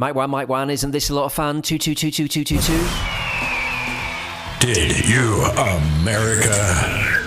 Mike one, Mike one, isn't this a lot of fun? Two two two two two two two. Did you, America?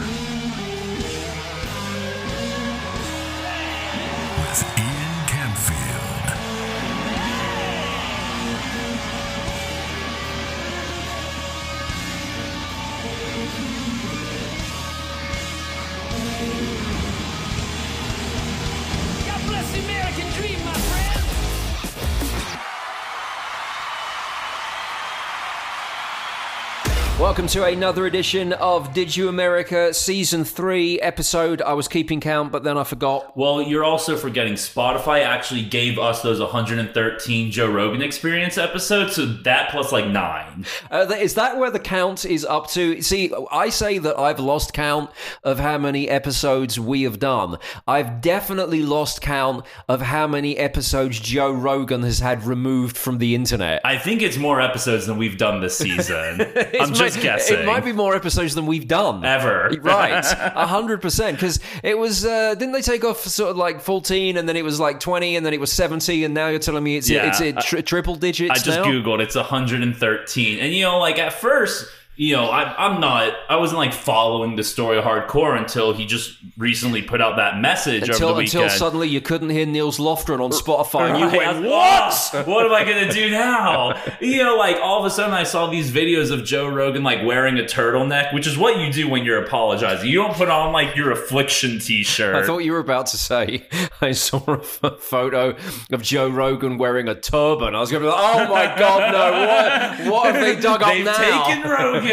Welcome to another edition of Did You America Season 3 episode. I was keeping count, but then I forgot. Well, you're also forgetting Spotify actually gave us those 113 Joe Rogan Experience episodes, so that plus like nine. Uh, is that where the count is up to? See, I say that I've lost count of how many episodes we have done. I've definitely lost count of how many episodes Joe Rogan has had removed from the internet. I think it's more episodes than we've done this season. I'm just might- guessing. It might be more episodes than we've done. Ever. Right, a hundred percent. Because it was, uh, didn't they take off sort of like fourteen, and then it was like twenty, and then it was seventy, and now you're telling me it's Yeah, it's a tri- triple digits I just now? googled. It's 113, and you know, like at first, you know, I, I'm not. I wasn't like following the story hardcore until he just recently put out that message until over the until suddenly you couldn't hear Nils Lofgren on Spotify, and you went, what? What am I gonna do now? You know, like all of a sudden I saw these videos of Joe Rogan like wearing a turtleneck, which is what you do when you're apologizing. You don't put on like your affliction T-shirt. I thought you were about to say I saw a f- photo of Joe Rogan wearing a turban. I was going to be like, oh my god, no! What, what have they dug up They've now? taken Rogan.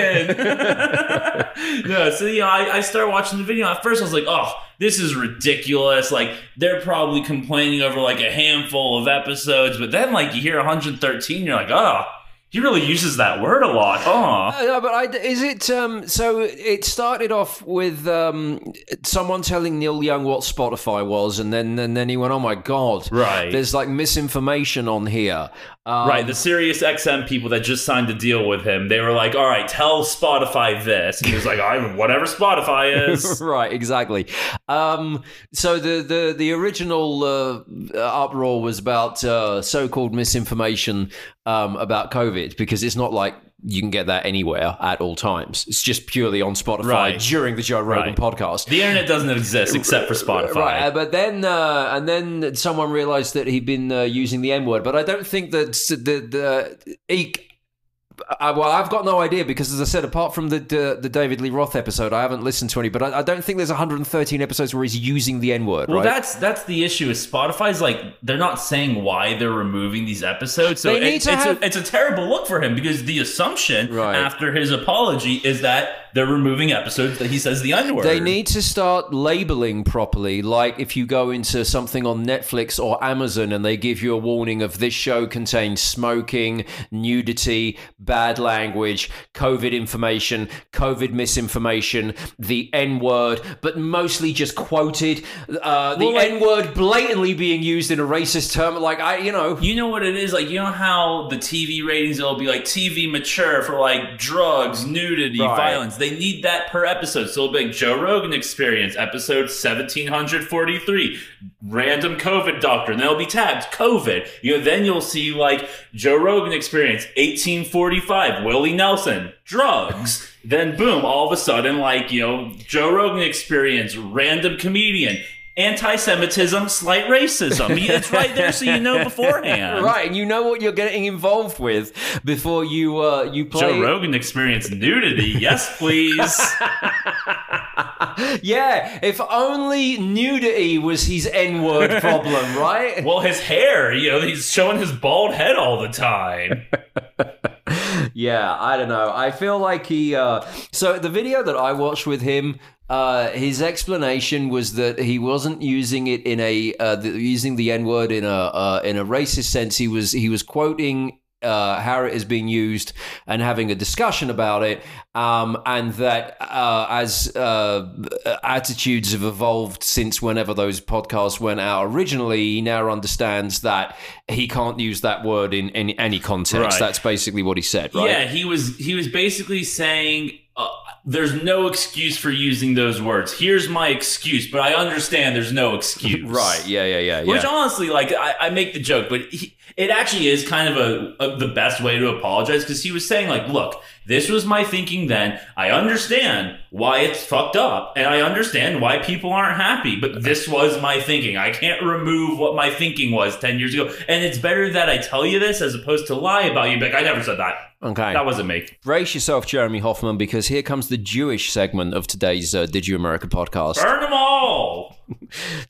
No, so you know, I, I started watching the video. At first, I was like, "Oh, this is ridiculous!" Like they're probably complaining over like a handful of episodes, but then like you hear 113, you're like, "Oh, he really uses that word a lot." Oh, No, but I, is it um, so? It started off with um, someone telling Neil Young what Spotify was, and then and then he went, "Oh my god, Right. There's like misinformation on here." Um, right. The Sirius XM people that just signed a deal with him, they were like, "All right, tell Spotify this," and he was like, "I'm whatever Spotify is." right, exactly. Um, so the the the original uh, uproar was about uh, so-called misinformation um, about COVID because it's not like you can get that anywhere at all times. It's just purely on Spotify Right. during the Joe Rogan Right. podcast. the internet doesn't exist except for Spotify. Right, uh, but then uh, and then someone realised that he'd been uh, using the N word, but I don't think that the the he. I, well, I've got no idea because, as I said, apart from the the, the David Lee Roth episode, I haven't listened to any. But I, I don't think there's 113 episodes where he's using the N word. Well, right? that's that's the issue. Is Spotify's like they're not saying why they're removing these episodes, so it- it's have- a it's a terrible look for him because the assumption Right. after his apology is that they're removing episodes that he says the N word. They need to start labeling properly. Like if you go into something on Netflix or Amazon and they give you a warning of this show contains smoking, nudity, bad language, COVID information, COVID misinformation, the N word, but mostly just quoted. Uh, the Well, like- N word blatantly being used in a racist term. Like I, you know. You know what it is like. You know how the TV ratings will be like TV mature for like drugs, nudity, Right. violence. They need that per episode. So it'll be like Joe Rogan Experience, episode seventeen hundred forty three, random COVID doctor, and they'll be tagged COVID. You know, then you'll see like Joe Rogan Experience, eighteen forty five, Willie Nelson, drugs. then boom, all of a sudden, like you know, Joe Rogan Experience, random comedian. Anti-Semitism, slight racism. It's right there, so you know beforehand. Right, and you know what you're getting involved with before you uh, you play. Joe Rogan experience nudity. Yes, please. Yeah, if only nudity was his N word problem, right? well, his hair, you know, he's showing his bald head all the time. yeah, I don't know. I feel like he. Uh, so the video that I watched with him. Uh, his explanation was that he wasn't using it in a uh, the, using the N word in a uh, in a racist sense. He was he was quoting uh, how it is being used and having a discussion about it, um, and that uh, as uh, attitudes have evolved since whenever those podcasts went out originally, he now understands that he can't use that word in, in any context. Right. That's basically what he said, right? Yeah, he was he was basically saying uh, there's no excuse for using those words. Here's my excuse, but I understand there's no excuse. Right. Yeah. Yeah. Yeah. Yeah. Which honestly, like, I, I make the joke, but he, it actually is kind of a, a the best way to apologize because he was saying, like, look, this was my thinking then. I understand why it's fucked up, and I understand why people aren't happy, but this was my thinking. I can't remove what my thinking was 10 years ago. And it's better that I tell you this as opposed to lie about you. Like, I never said that. Okay. That wasn't me. Brace yourself, Jeremy Hoffman, because here comes the Jewish segment of today's uh, Did You America podcast. Burn them all.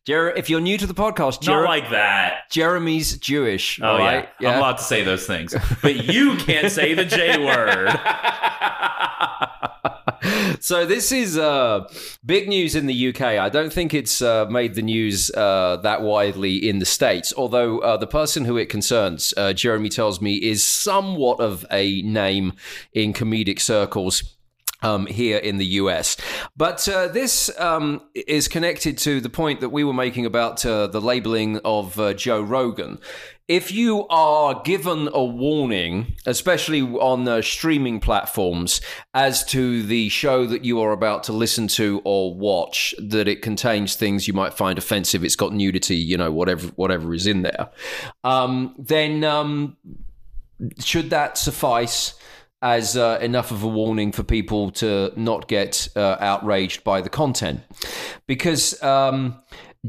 Jer- if you're new to the podcast, Not like that. Jeremy's Jewish. Oh right? yeah. I'm allowed to say those things, but you can't say the J word. so this is uh, big news in the UK. I don't think it's uh, made the news uh, that widely in the states. Although uh, the person who it concerns, uh, Jeremy tells me, is somewhat of a name in comedic circles. Um, here in the US. But uh, this um, is connected to the point that we were making about uh, the labeling of uh, Joe Rogan. If you are given a warning, especially on uh, streaming platforms, as to the show that you are about to listen to or watch, that it contains things you might find offensive, it's got nudity, you know, whatever whatever is in there, um, then um, should that suffice? As uh, enough of a warning for people to not get uh, outraged by the content. Because um,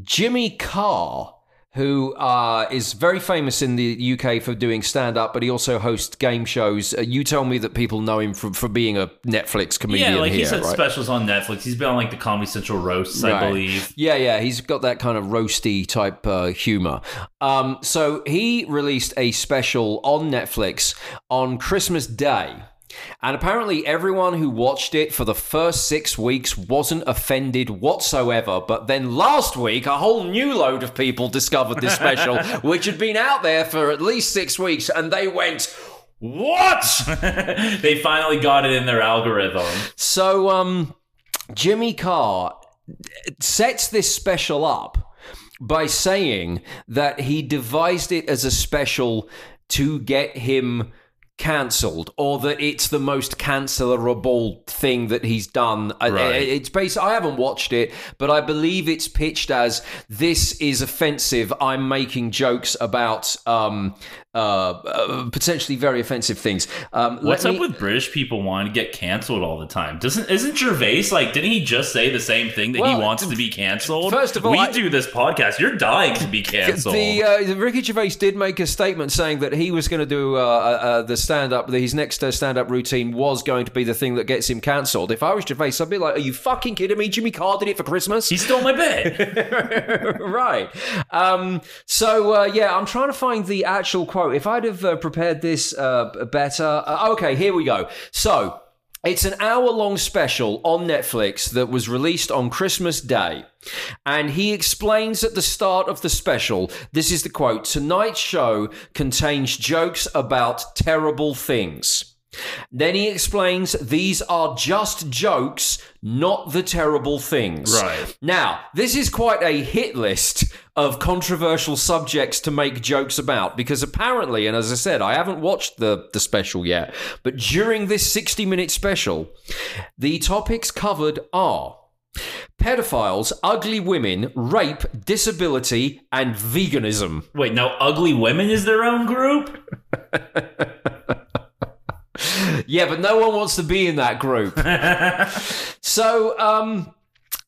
Jimmy Carr, who uh, is very famous in the UK for doing stand up, but he also hosts game shows. Uh, you tell me that people know him for, for being a Netflix comedian Yeah, like here, he's had right? specials on Netflix. He's been on like the Comedy Central roasts, I believe. Yeah, yeah, he's got that kind of roasty type uh, humor. Um, so he released a special on Netflix on Christmas Day. And apparently, everyone who watched it for the first six weeks wasn't offended whatsoever. But then last week, a whole new load of people discovered this special, which had been out there for at least six weeks, and they went, What? they finally got it in their algorithm. So, um, Jimmy Carr sets this special up by saying that he devised it as a special to get him cancelled or that it's the most cancellerable thing that he's done. Right. It's based I haven't watched it, but I believe it's pitched as this is offensive. I'm making jokes about um uh, uh potentially very offensive things. Um What's me- up with British people wanting to get canceled all the time? Doesn't isn't Gervais like? Didn't he just say the same thing that Well, he wants to be canceled? first of all, we I- do this podcast. You're dying to be canceled. The, uh, the Ricky Gervais did make a statement saying that he was going to do uh, uh, the stand up. His next uh, stand up routine was going to be the thing that gets him cancelled. If I was Gervais, I'd be like, "Are you fucking kidding me? Jimmy Carr did it for Christmas." he stole my bit. right. Um, so uh, yeah, I'm trying to find the actual quote. If I'd have uh, prepared this uh, better, uh, okay, here we go. So. It's an hour long special on Netflix that was released on Christmas Day. And he explains at the start of the special this is the quote Tonight's show contains jokes about terrible things. Then he explains these are just jokes, not the terrible things. Right. Now, this is quite a hit list of controversial subjects to make jokes about because apparently, and as I said, I haven't watched the, the special yet, but during this 60 minute special, the topics covered are pedophiles, ugly women, rape, disability, and veganism. Wait, now ugly women is their own group. Yeah, but no one wants to be in that group. so, um,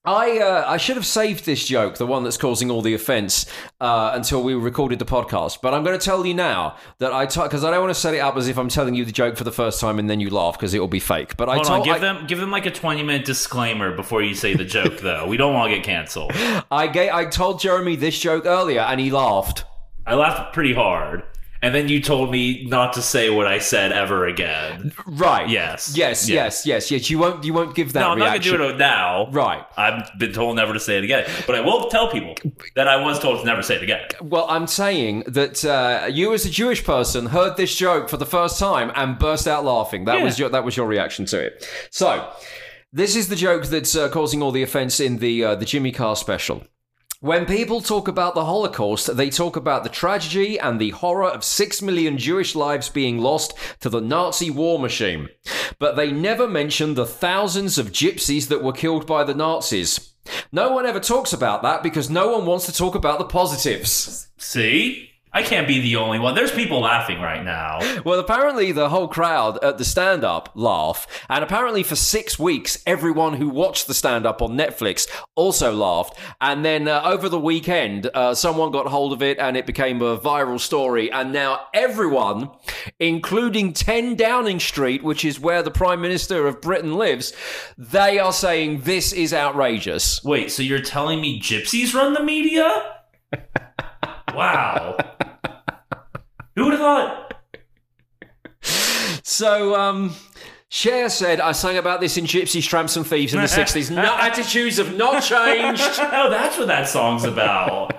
I uh, I should have saved this joke, the one that's causing all the offence, uh, until we recorded the podcast. But I'm going to tell you now that I because I don't want to set it up as if I'm telling you the joke for the first time and then you laugh because it will be fake. But I Hold told on, give I, them give them like a twenty minute disclaimer before you say the joke, though. We don't want to get canceled. I I told Jeremy this joke earlier and he laughed. I laughed pretty hard, and then you told me not to say what I said ever again. Right? Yes. Yes. Yeah. Yes. Yes. Yes. You won't. You won't give that. No, I'm reaction. not gonna do it now. Right. I've been told never to say it again, but I will tell people that I was told to never say it again. Well, I'm saying that uh, you, as a Jewish person, heard this joke for the first time and burst out laughing. That Yeah. was your that was your reaction to it. So, this is the joke that's uh, causing all the offence in the uh, the Jimmy Carr special. When people talk about the Holocaust, they talk about the tragedy and the horror of six million Jewish lives being lost to the Nazi war machine. But they never mention the thousands of gypsies that were killed by the Nazis. No one ever talks about that because no one wants to talk about the positives. See? I can't be the only one. There's people laughing right now. Well, apparently the whole crowd at the stand up laugh, and apparently for six weeks, everyone who watched the stand up on Netflix also laughed. And then uh, over the weekend, uh, someone got hold of it and it became a viral story. And now everyone, including 10 Downing Street, which is where the Prime Minister of Britain lives, they are saying this is outrageous. Wait, so you're telling me gypsies run the media? Wow. Who would have thought? So, um, Cher said, I sang about this in Gypsies, Tramps, and Thieves in the 60s. No, attitudes have not changed. Oh, that's what that song's about.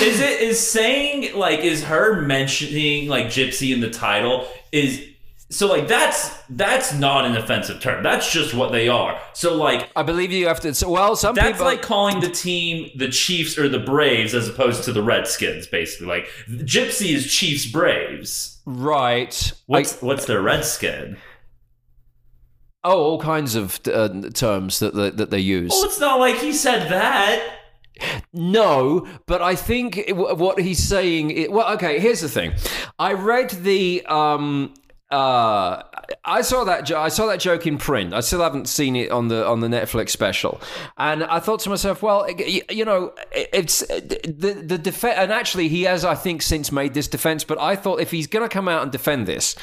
is it is saying like is her mentioning like gypsy in the title is so like that's that's not an offensive term. That's just what they are. So like I believe you have to. So, well, some that's people. like calling the team the Chiefs or the Braves as opposed to the Redskins, basically. Like Gypsy is Chiefs Braves. right. What's what's their Redskin? Oh, all kinds of uh, terms that that, that they use. Well, it's not like he said that. No, but I think what he's saying. It, well, okay. Here's the thing. I read the. Um, uh, I saw that. jo- I saw that joke in print. I still haven't seen it on the on the Netflix special, and I thought to myself, well, y- you know, it's the the defense. And actually, he has, I think, since made this defense. But I thought if he's going to come out and defend this,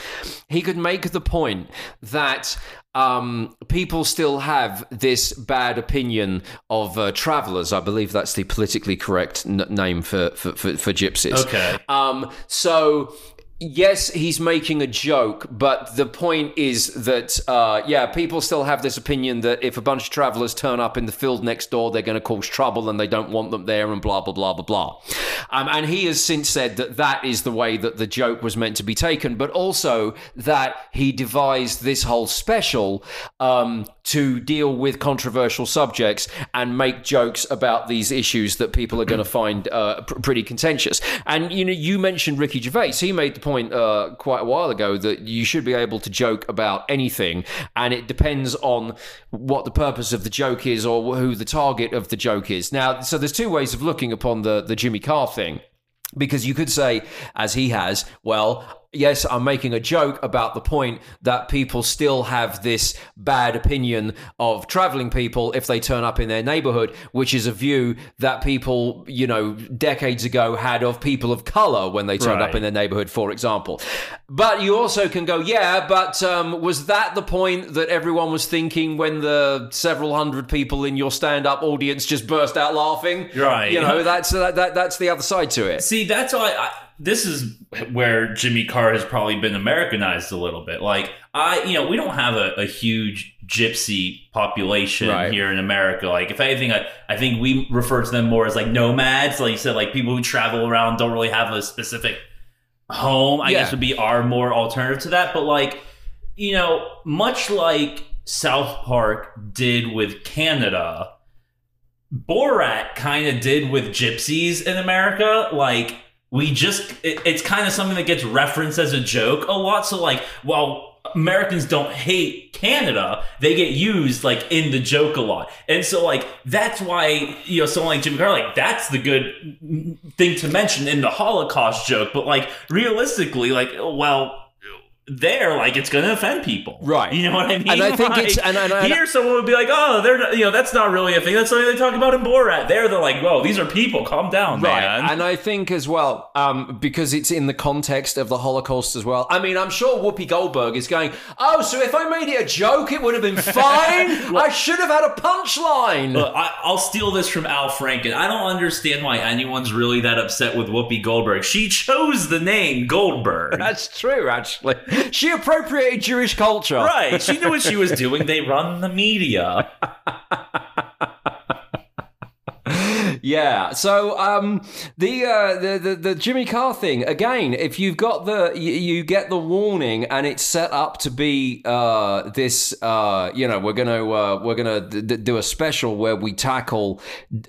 he could make the point that um, people still have this bad opinion of uh, travelers. I believe that's the politically correct n- name for, for, for, for gypsies. Okay. Um, so. Yes, he's making a joke, but the point is that, uh, yeah, people still have this opinion that if a bunch of travelers turn up in the field next door, they're going to cause trouble and they don't want them there, and blah, blah, blah, blah, blah. Um, and he has since said that that is the way that the joke was meant to be taken, but also that he devised this whole special um, to deal with controversial subjects and make jokes about these issues that people are going to find uh, pr- pretty contentious. And you know, you mentioned Ricky Gervais. He made the point uh, quite a while ago that you should be able to joke about anything, and it depends on what the purpose of the joke is or who the target of the joke is. Now, so there's two ways of looking upon the the Jimmy Carr thing. Because you could say, as he has, well, yes, I'm making a joke about the point that people still have this bad opinion of traveling people if they turn up in their neighborhood, which is a view that people, you know, decades ago had of people of color when they turned up in their neighborhood, for example. But you also can go, yeah, but um, was that the point that everyone was thinking when the several hundred people in your stand up audience just burst out laughing? Right. You know, that's, that, that, that's the other side to it. See, that's why I, this is where Jimmy Carr has probably been Americanized a little bit. Like I, you know, we don't have a, a huge gypsy population Right. here in America. Like if anything, I, I think we refer to them more as like nomads. Like you said, like people who travel around don't really have a specific home. I Yeah. guess would be our more alternative to that. But like, you know, much like South Park did with Canada, Borat kind of did with gypsies in America. Like, we just, it, it's kind of something that gets referenced as a joke a lot. So, like, while Americans don't hate Canada, they get used like in the joke a lot. And so, like, that's why, you know, someone like Jimmy Carr, like, that's the good thing to mention in the Holocaust joke. But, like, realistically, like, well, there, like it's going to offend people, Right. You know what I mean? And I think Like, it's- and- and- and- here someone would be like, "Oh, they're not, you know that's not really a thing. That's something they talk about in Borat." There, they're like, "Whoa, these are people. Calm down, man." And I think as well, um, because it's in the context of the Holocaust as well. I mean, I'm sure Whoopi Goldberg is going, oh, so if I made it a joke, it would have been fine? I should have had a punchline. Look, I, I'll steal this from Al Franken. I don't understand why anyone's really that upset with Whoopi Goldberg. She chose the name Goldberg. That's true, actually. She appropriated Jewish culture. right. She knew what she was doing. They run the media. Yeah. So um, the, uh, the the the Jimmy Carr thing again. If you've got the you, you get the warning and it's set up to be uh, this. Uh, you know, we're gonna uh, we're gonna d- d- do a special where we tackle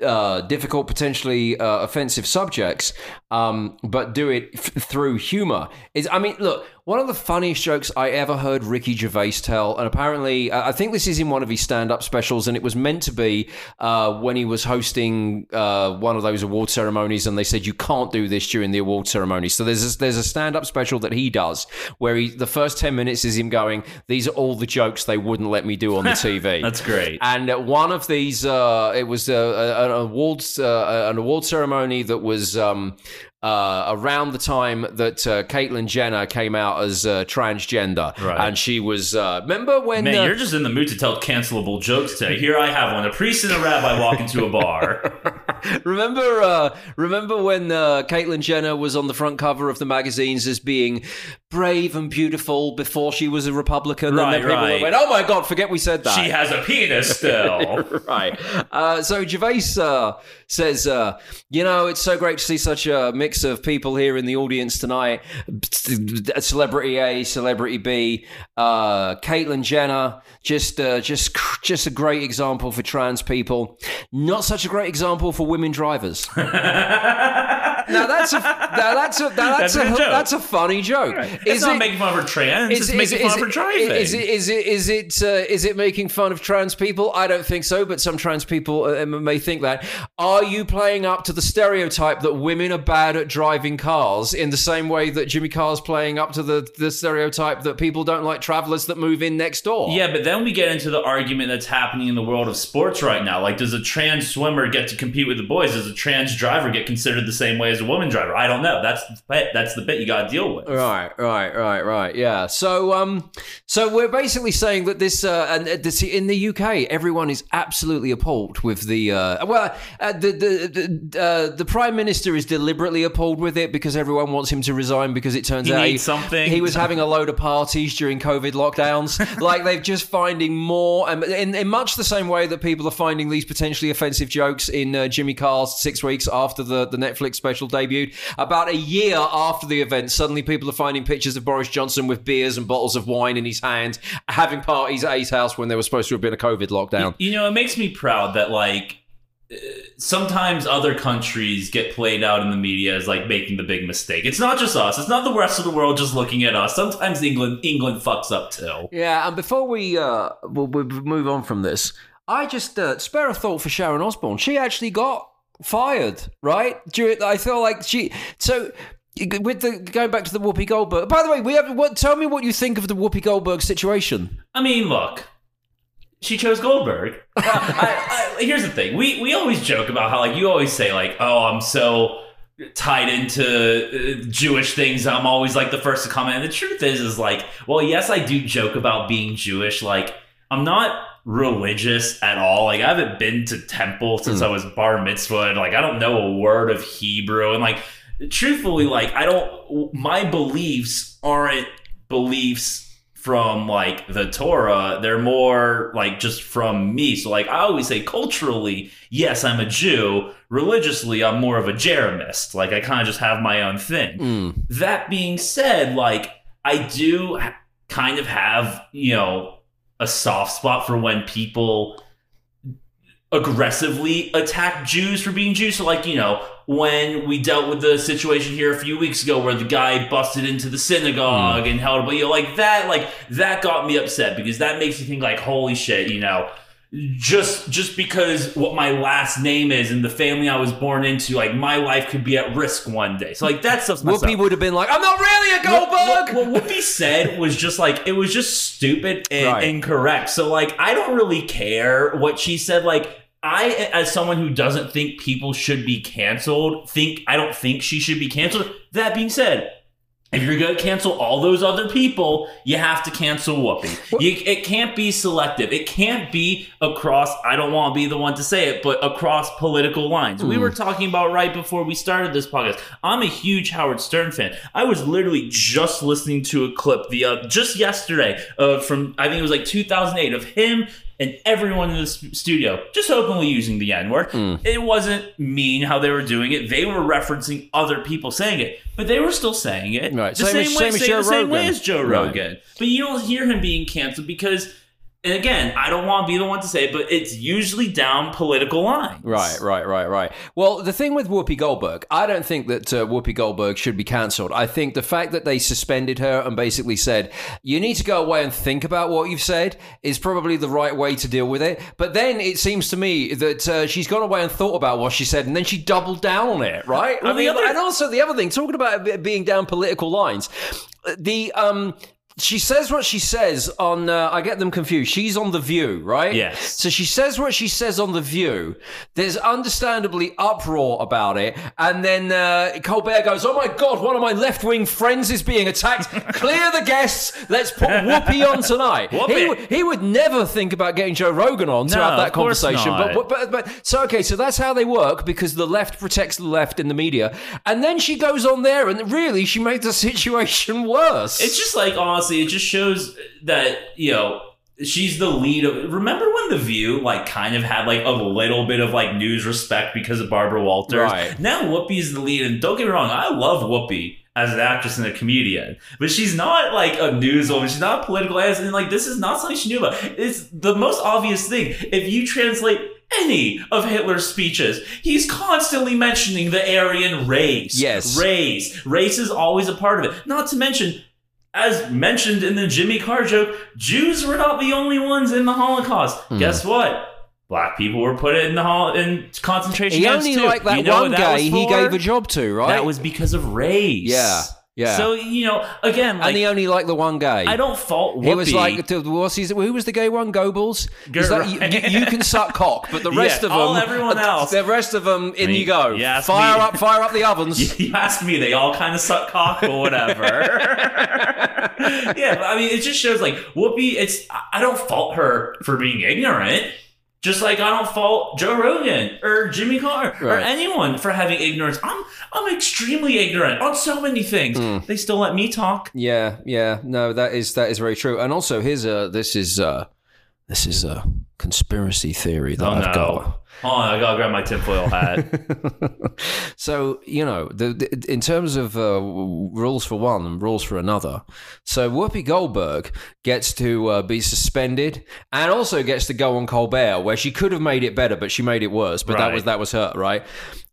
uh, difficult, potentially uh, offensive subjects, um, but do it f- through humor. Is I mean, look. One of the funniest jokes I ever heard Ricky Gervais tell, and apparently, uh, I think this is in one of his stand-up specials, and it was meant to be uh, when he was hosting uh, one of those award ceremonies, and they said you can't do this during the award ceremony. So there's a, there's a stand-up special that he does where he the first ten minutes is him going, "These are all the jokes they wouldn't let me do on the TV." That's great. And one of these, uh, it was uh, an awards uh, an award ceremony that was um, uh, around the time that uh, Caitlyn Jenner came out as uh, transgender, Right. and she was. Uh, remember when? Man, uh, you're just in the mood to tell cancelable jokes today. Here I have one: a priest and a rabbi walk into a bar. remember? Uh, remember when uh, Caitlyn Jenner was on the front cover of the magazines as being brave and beautiful before she was a Republican, Right, and then people right. went, "Oh my God, forget we said that." she has a penis still. right. Uh, so Gervais uh, says, uh, you know, it's so great to see such a mix of people here in the audience tonight. Celebrity A, celebrity B, uh, Caitlyn Jenner, just, uh, just, just a great example for trans people. Not such a great example for women drivers. now that's a now that's a now that's, That's a a, that's a funny joke. it's not making fun of trans. it's making fun of driving. Is it is it is it uh, is it making fun of trans people? I don't think so, but some trans people uh, may think that. Are you playing up to the stereotype that women are bad at driving cars in the same way that Jimmy Carr's playing up to the the stereotype that people don't like travelers that move in next door? Yeah, but then we get into the argument that's happening in the world of sports right now. Like, does a trans swimmer get to compete with the boys? Does a trans driver get considered the same way as a woman driver? I don't know. That's the bit, that's the bit you got to deal with. Right, right, right, right. Yeah. So, um, so we're basically saying that this, uh, and uh, this, in the UK, everyone is absolutely appalled with the, uh, well, uh, the the the, uh, the prime minister is deliberately appalled with it because everyone wants him to resign because it turns He out needs something. he was having a load of parties during COVID lockdowns. like they're just finding more, and in, in much the same way that people are finding these potentially offensive jokes in uh, Jimmy Carr's six weeks after the, the Netflix special debuted. About a year after the event, suddenly people are finding pictures of Boris Johnson with beers and bottles of wine in his hand, having parties at his house when there was supposed to have been a COVID lockdown. You know, it makes me proud that like uh, sometimes other countries get played out in the media as like making the big mistake. It's not just us. It's not the rest of the world just looking at us. Sometimes England England fucks up too. Yeah, and before we uh we'll, we'll move on from this, I just uh, spare a thought for Sharon Osbourne. She actually got fired, right? During, I feel like she so. With the going back to the Whoopi Goldberg. By the way, we have what? Tell me what you think of the Whoopi Goldberg situation. I mean, look, she chose Goldberg. Uh, I, I, here's the thing: we we always joke about how like you always say like, oh, I'm so tied into uh, Jewish things. I'm always like the first to comment. And the truth is, is like, well, yes, I do joke about being Jewish. Like, I'm not religious at all. Like, I haven't been to temple since hmm. I was bar mitzvah. Like, I don't know a word of Hebrew. And like, truthfully, like, I don't. My beliefs aren't beliefs from like the Torah. They're more like just from me. So like I always say culturally, yes, I'm a Jew. Religiously, I'm more of a Jeremist. Like I kind of just have my own thing. Hmm. That being said, like I do kind of have, you know, a soft spot for when people aggressively attack Jews for being Jews. So, like, you know, when we dealt with the situation here a few weeks ago where the guy busted into the synagogue hmm. and held, but you know, like that, like that got me upset because that makes you think, like, holy shit, you know. Just, just because what my last name is and the family I was born into, like my life could be at risk one day. So, like that stuff's Whoopi would have been like, "I'm not really a Goldberg." What, what Whoopi said was just like it was just stupid and Right. incorrect. So like I don't really care what she said. Like I, as someone who doesn't think people should be canceled, think I don't think she should be canceled. That being said. If you're going to cancel all those other people, you have to cancel Whoopi. You, it can't be selective. It can't be across, I don't want to be the one to say it, but across political lines. We were talking about right before we started this podcast. I'm a huge Howard Stern fan. I was literally just listening to a clip the uh, just yesterday uh, from, I think it was like 2008 of him and everyone in the studio just openly using the N word. Hmm. It wasn't mean how they were doing it. They were referencing other people saying it, but they were still saying it Right. the Same same, as- way, same as Joe the same way as Joe Right. Rogan. But you don't hear him being canceled because. And again, I don't want to be the one to say it, but it's usually down political lines. Right, right, right, right. Well, the thing with Whoopi Goldberg, I don't think that uh, Whoopi Goldberg should be cancelled. I think the fact that they suspended her and basically said, you need to go away and think about what you've said is probably the right way to deal with it. But then it seems to me that uh, she's gone away and thought about what she said and then she doubled down on it, right? Well, I the mean, other- and also the other thing, talking about it being down political lines, the. um she says what she says on. Uh, I get them confused. She's on the View, right? Yes. So she says what she says on The View. There's understandably uproar about it. And then uh, Colbert goes, Oh my God, one of my left wing friends is being attacked. Clear the guests. Let's put Whoopi on tonight. He, would- he would never think about getting Joe Rogan on to No, have that conversation. But, but, but, but, so, okay, so that's how they work because the left protects the left in the media. And then she goes on there and really she made the situation worse. It's just like honestly, it just shows that you know she's the lead of. Remember when the View like kind of had like a little bit of like news respect because of Barbara Walters. Right. Now Whoopi's the lead, and don't get me wrong, I love Whoopi as an actress and a comedian, but she's not like a newswoman. She's not a political analyst, and like this is not something she knew about. It's the most obvious thing. If you translate. Any of Hitler's speeches, he's constantly mentioning the Aryan race. Yes. Race. Race is always a part of it. Not to mention, as mentioned in the Jimmy Carr joke, Jews were not the only ones in the Holocaust. Hmm. Guess what? Black people were put in the hol- in concentration he only too. liked that You know one that guy he gave a job to, right? That was because of race. Yeah, yeah. So you know, again, like and he only liked the one guy. I don't fault Whoopi. He was like, what's his, who was the gay one? Goebbels. Is that- you, Right. you- you can suck cock, but the rest Yeah, of them, all everyone else. the rest of them, in mean, you go. fire me- up, fire up the ovens. you ask me, they all kind of suck cock or whatever. yeah, but I mean, it just shows like Whoopi. It's I I don't fault her for being ignorant. Just like I don't fault Joe Rogan or Jimmy Carr or anyone for having ignorance. I'm I'm extremely ignorant on so many things. Hmm. They still let me talk. Yeah, yeah, no, that is that is very true. And also, here's a this is uh this is a conspiracy theory that Oh I've no! got. Hold on, I gotta grab my tinfoil hat. so you know, the, the, in terms of uh, rules for one and rules for another, so Whoopi Goldberg gets to uh, be suspended and also gets to go on Colbert, where she could have made it better, but she made it worse. But that was that was her, right?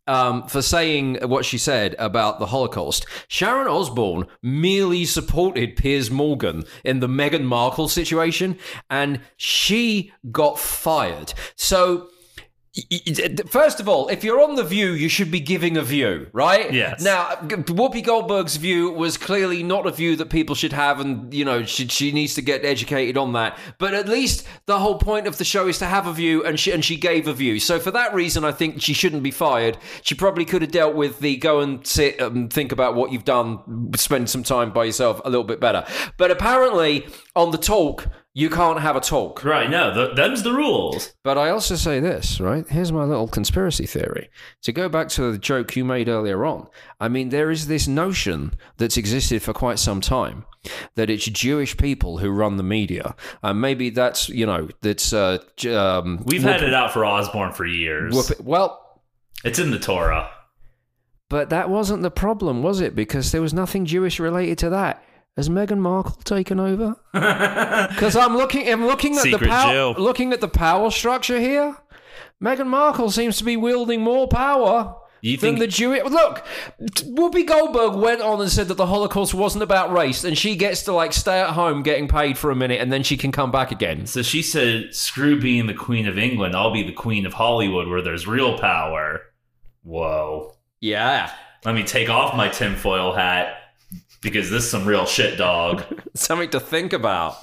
Um, for saying what she said about the Holocaust. Sharon Osbourne merely supported Piers Morgan in the Meghan Markle situation, and she got fired. So. First of all, if you're on the view, you should be giving a view, right? Yes. Now, Whoopi Goldberg's view was clearly not a view that people should have, and you know she, she needs to get educated on that. But at least the whole point of the show is to have a view, and she and she gave a view. So for that reason, I think she shouldn't be fired. She probably could have dealt with the go and sit and think about what you've done, spend some time by yourself a little bit better. But apparently, on the talk, you can't have a talk. right? No, th- them's the rules. But I also say this, right? Here's my little conspiracy theory. To go back to the joke you made earlier on, I mean, there is this notion that's existed for quite some time that it's Jewish people who run the media. And maybe that's, you know, that's. Uh, um, We've had it out for Osbourne for years. Whoop- well, It's in the Torah. but that wasn't the problem, was it? Because there was nothing Jewish related to that. Has Meghan Markle taken over? Because I'm looking, I'm looking at the power, looking at the power structure here. Meghan Markle seems to be wielding more power You than think the Jewish. Look, Whoopi Goldberg went on and said that the Holocaust wasn't about race, and she gets to like stay at home getting paid for a minute, and then she can come back again. So she said, "Screw being the queen of England. I'll be the queen of Hollywood, where there's real power." Whoa! Yeah, Let me take off my tinfoil hat because this is some real shit, dog. something to think about.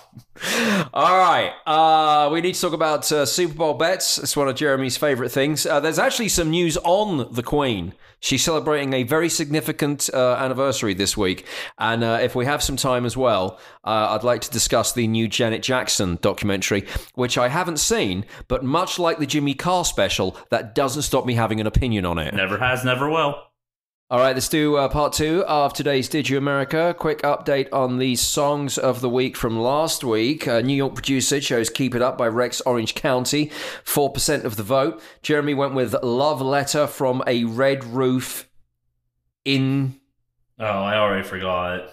All right, uh, we need to talk about uh, Super Bowl bets. It's one of Jeremy's favorite things. Uh, there's actually some news on the Queen. She's celebrating a very significant uh, anniversary this week, and uh, if we have some time as well, uh, I'd like to discuss the new Janet Jackson documentary, which I haven't seen, but much like the Jimmy Carr special, that doesn't stop me having an opinion on it. never has, never will. All right, let's do uh, part two of today's Did You America. Quick update on the songs of the week from last week. Uh, New York producer chose Keep It Up by Rex Orange County, 4% of the vote. Jeremy went with Love Letter from a Red Roof Inn. Oh, I already forgot.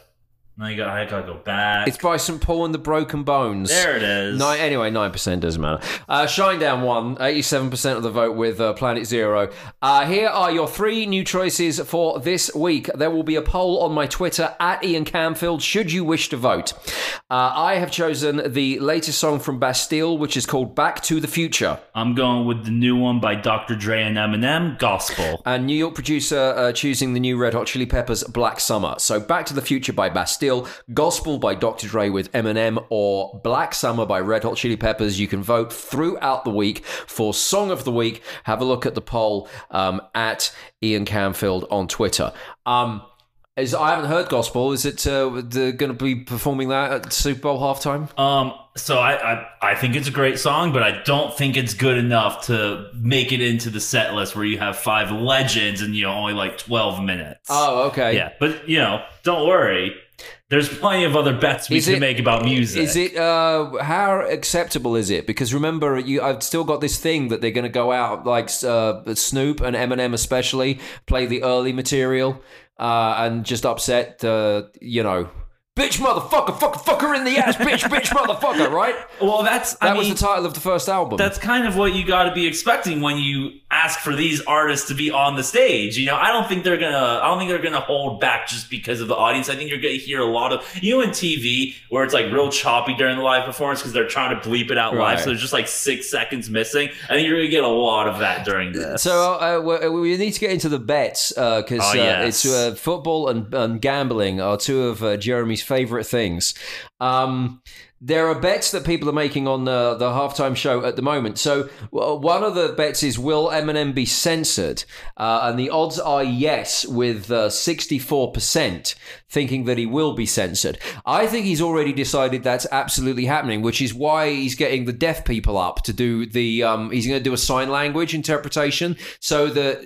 Now you got. I gotta go back. It's by St. Paul and the Broken Bones. there it is. Nine, anyway, 9% doesn't matter. Uh, Shinedown won, 87% of the vote with uh, Planet Zero. Uh, here are your three new choices for this week. There will be a poll on my Twitter at Ian Camfield, should you wish to vote. Uh, I have chosen the latest song from Bastille, which is called Back to the Future. I'm going with the new one by Dr. Dre and Eminem, Gospel. And New York producer uh, choosing the new Red Hot Chili Peppers Black Summer. So Back to the Future by Bastille, Gospel by Dr. Dre with Eminem, or Black Summer by Red Hot Chili Peppers. You can vote throughout the week for Song of the Week. Have a look at the poll um, at Ian Camfield on Twitter. Um, is I haven't heard Gospel. Is it uh, going to be performing that at Super Bowl halftime? Um, so I, I I think it's a great song, but I don't think it's good enough to make it into the set list where you have five legends and you know only like twelve minutes. Oh, okay. yeah, but you know, don't worry. There's plenty of other bets we Is can it- make about music. Is it uh, how acceptable is it? Because remember, you I've still got this thing that they're going to go out like uh, Snoop and Eminem especially play the early material uh, and just upset uh, you know. Bitch, motherfucker, fucker, fucker in the ass, bitch, bitch, motherfucker, right? Well, that's That I was mean, the title of the first album. that's kind of what you got to be expecting when you ask for these artists to be on the stage. You know, I don't think they're gonna. I don't think they're gonna hold back just because of the audience. I think you're gonna hear a lot of you know in TV where it's like real choppy during the live performance because they're trying to bleep it out Right. live, so there's just like six seconds missing. I think you're gonna get a lot of that during this. So uh, we we need to get into the bets because Oh, uh, it's uh, football and, and gambling are two of uh, Jeremy's favorite things. Um, there are bets that people are making on the, the halftime show at the moment. So one of the bets is will Eminem be censored? Uh, and the odds are yes, with uh, 64% thinking that he will be censored. I think he's already decided that's absolutely happening, which is why he's getting the deaf people up to do the. Um, he's going to do a sign language interpretation so that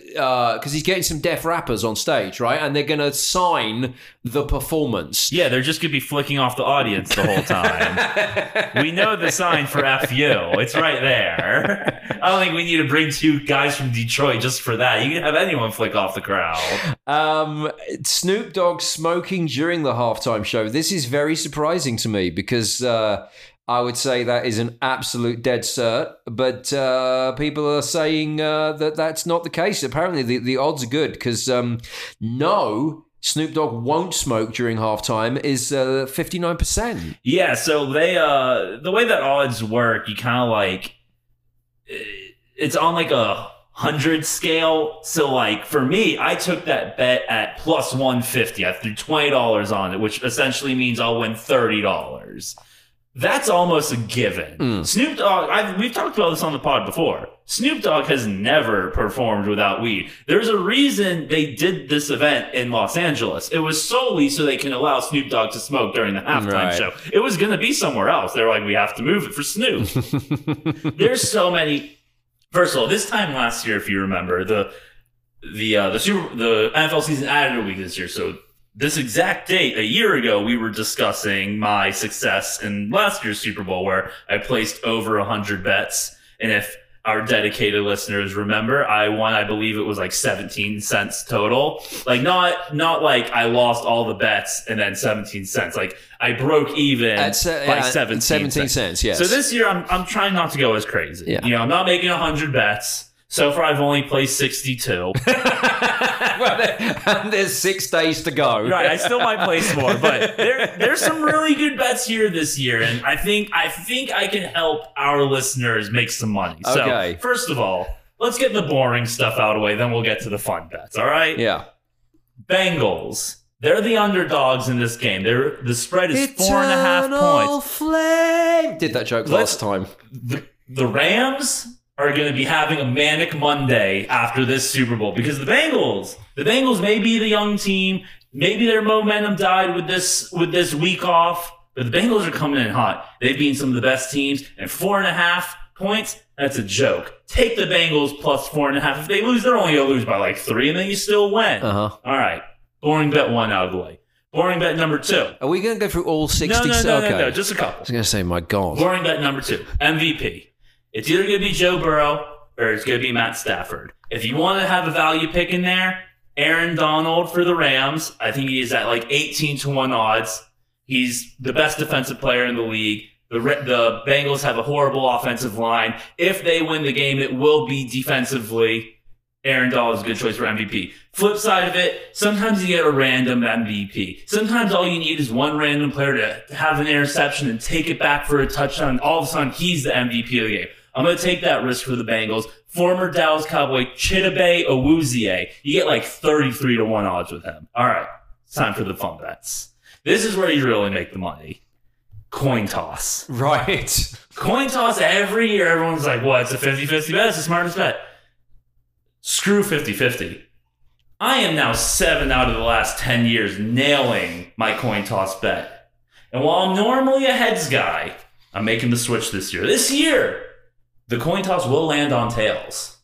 because he's getting some deaf rappers on stage, right? And they're going to sign the performance. yeah, they're just gonna be flicking off the audience the whole time. we know the sign for FU. It's right there. I don't think we need to bring two guys from Detroit just for that. You can have anyone flick off the crowd. Um, Snoop Dogg smoking during the halftime show. This is very surprising to me because uh, I would say that is an absolute dead cert. But uh, people are saying uh, that that's not the case. Apparently, the, the odds are good because um, no, Snoop Dogg won't smoke during halftime is uh, 59%. Yeah, so they uh the way that odds work, you kind of like eh, it's on like a hundred scale. So like for me, I took that bet at plus one fifty. I threw twenty dollars on it, which essentially means I'll win thirty dollars. That's almost a given. Snoop Dogg, I've, we've talked about this on the pod before. Snoop Dogg has never performed without weed. There's a reason they did this event in Los Angeles. It was solely so they can allow Snoop Dogg to smoke during the halftime Right. show. It was going to be somewhere else. They're like, we have to move it for Snoop. There's so many. First of all, this time last year, if you remember, the the uh, the Super the NFL season added a week this year. So this exact date, a year ago, we were discussing my success in last year's Super Bowl, where I placed over hundred bets, and if our dedicated listeners remember, I won. I believe it was like seventeen cents total. Like not not like I lost all the bets and then seventeen cents. Like I broke even At se- by yeah, seventeen, 17 cents, yes. So this year, I'm I'm trying not to go as crazy. Yeah. You know, I'm not making hundred bets. So far, I've only placed sixty-two. well, there's six days to go. right, I still might place more, but there there's some really good bets here this year, and I think I think I can help our listeners make some money. So Okay. first of all, let's get the boring stuff out of the way, then we'll get to the fun bets. All right, Yeah. Bengals. They're the underdogs in this game. They're the spread is four and a half Eternal points. Flame. Did that joke Let's- last time. the, the Rams are going to be having a manic Monday after this Super Bowl because the Bengals, the Bengals may be the young team, maybe their momentum died with this with this week off, but the Bengals are coming in hot. They've been some of the best teams, and four and a half points. That's a joke. Take the Bengals plus four and a half. If they lose, they're only going to lose by like three, and then you still win. Uh huh. All right. Boring bet one out of the way. Boring bet number two. Are we going to go through all No, sixty? no, no, okay. no, no, just a couple. I was going to say, my God. Boring bet number two. MVP. It's either going to be Joe Burrow or it's going to be Matt Stafford. If you want to have a value pick in there, Aaron Donald for the Rams. I think he's at like 18 to 1 odds. He's the best defensive player in the league. The, the Bengals have a horrible offensive line. If they win the game, it will be defensively. Aaron Donald is a good choice for MVP. Flip side of it, sometimes you get a random MVP. Sometimes all you need is one random player to have an interception and take it back for a touchdown. All of a sudden, he's the MVP of the game. I'm going to take that risk for the Bengals. Former Dallas Cowboy Chidobe Awuzie. You get like 33 to 1 odds with him. All right, it's time for the fun bets. This is where you really make the money. Coin toss. Right. Coin toss every year. Everyone's like, what? It's a 50 50 bet. It's the smartest bet. Screw 50 50. I am now seven out of the last 10 years nailing my coin toss bet. And while I'm normally a heads guy, I'm making the switch this year. This year, the coin toss will land on tails.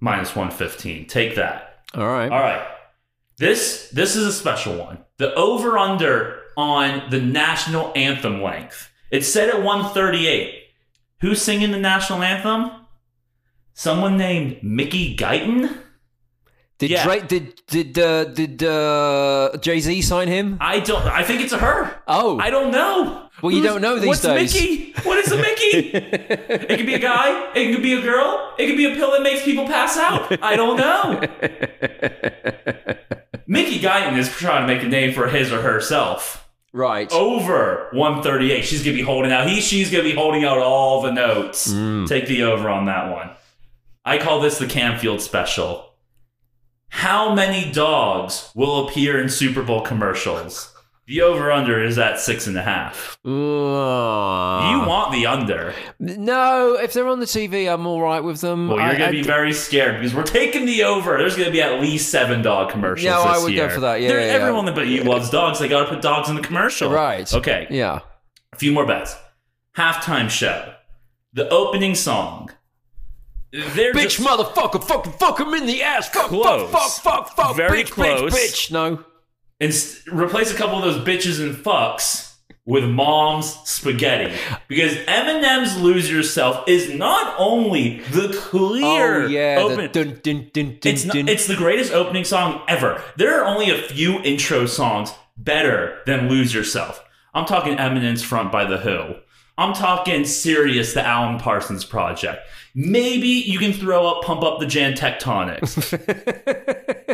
Minus 115. Take that. All right. All right. This this is a special one. The over under on the national anthem length. It's set at 138. Who's singing the national anthem? Someone named Mickey Guyton? Did Yeah. Drake, did did uh, did uh, Jay Z sign him? I don't I think it's a her. Oh, I don't know. Well, you don't know these what's days. Mickey? What is a Mickey? it could be a guy. It could be a girl. It could be a pill that makes people pass out. I don't know. Mickey Guyton is trying to make a name for his or herself. right. over 138. She's gonna be holding out. He, she's gonna be holding out all the notes. Take the over on that one. I call this the Camfield special. How many dogs will appear in Super Bowl commercials? The over under is at six and a half. Uh, You want the under. no? If they're on the TV, I'm all right with them. Well, you're going to be very scared because we're taking the over. There's going to be at least seven dog commercials. Yeah, I would go for that. Yeah, yeah, yeah. everyone that but you loves dogs. They got to put dogs in the commercial. right. Okay. Yeah. A few more bets. Halftime show. The opening song. They're Bitch, just- motherfucker, fucking fuck him in the ass. Fuck, Close. fuck, fuck, fuck, fuck. Very bitch, close. bitch, bitch. No. and replace a couple of those bitches and fucks with mom's spaghetti because Eminem's "Lose Yourself" is not only the clear Oh yeah. open. The dun, dun, dun, dun, it's, not, it's the greatest opening song ever. There are only a few intro songs better than "Lose Yourself." I'm talking Eminence "Front by the Who." I'm talking "Sirius," the Alan Parsons Project. Maybe you can throw up, pump up the Jam Technotronics.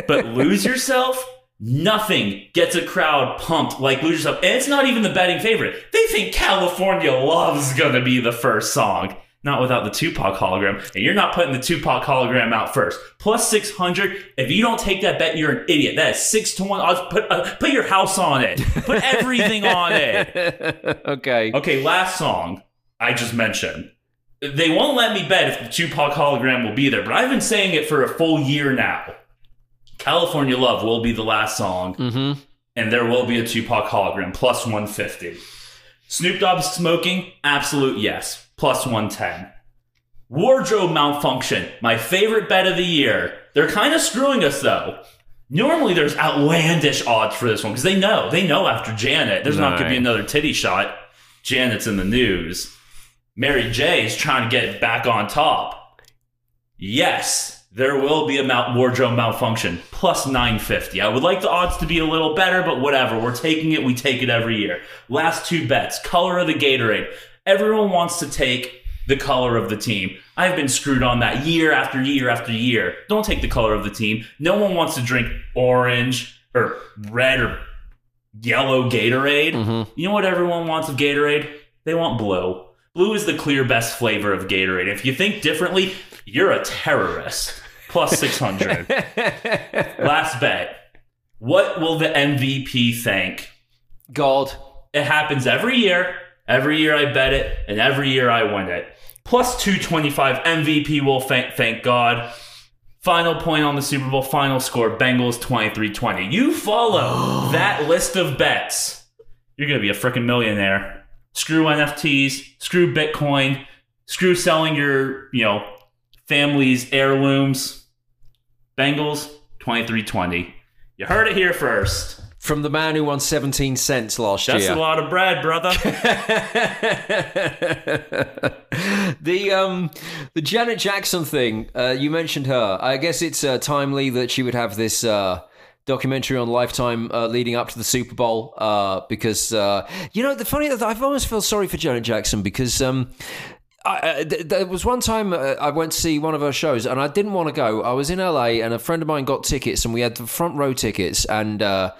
but lose yourself, nothing gets a crowd pumped like lose yourself. And it's not even the betting favorite. They think California Love's gonna be the first song. Not without the Tupac hologram. And you're not putting the Tupac hologram out first. Plus 600. If you don't take that bet, you're an idiot. That is 6 to 1 odds. Put, uh, put your house on it. Put everything on it. okay. Okay, last song I just mentioned. They won't let me bet if the Tupac hologram will be there, but I've been saying it for a full year now. California Love will be the last song, Mm-hmm. and there will be a Tupac hologram, plus 150. Snoop Dogg smoking? Absolute yes, plus 110. Wardrobe malfunction, my favorite bet of the year. They're kind of screwing us though. Normally there's outlandish odds for this one because they know. They know after Janet, there's not going to be another titty shot. Janet's in the news. Mary J is trying to get back on top. Yes, there will be a mal- wardrobe malfunction, plus 950. I would like the odds to be a little better, but whatever. We're taking it. We take it every year. Last two bets color of the Gatorade. Everyone wants to take the color of the team. I've been screwed on that year after year after year. Don't take the color of the team. No one wants to drink orange or red or yellow Gatorade. Mhm. You know what everyone wants of Gatorade? They want blue. Blue is the clear best flavor of Gatorade. If you think differently, you're a terrorist. Plus 600. Last bet. What will the MVP think? God. It happens every year. Every year I bet it, and every year I win it. Plus 225 MVP will thank, thank God. Final point on the Super Bowl final score Bengals 23 20. You follow that list of bets. You're going to be a freaking millionaire. Screw NFTs, screw Bitcoin. screw selling your, you know, family's heirlooms. Bengals 23-20. You heard it here first. From the man who won 17 cents last That's year. That's a lot of bread, brother. the um the Janet Jackson thing. Uh, you mentioned her. I guess it's uh, timely that she would have this uh, documentary on Lifetime uh, leading up to the Super Bowl. Uh, because uh, you know the funny I've always felt sorry for Janet Jackson because um. I, th- there was one time uh, I went to see one of her shows and I didn't want to go. I was in LA and a friend of mine got tickets and we had the front row tickets and uh,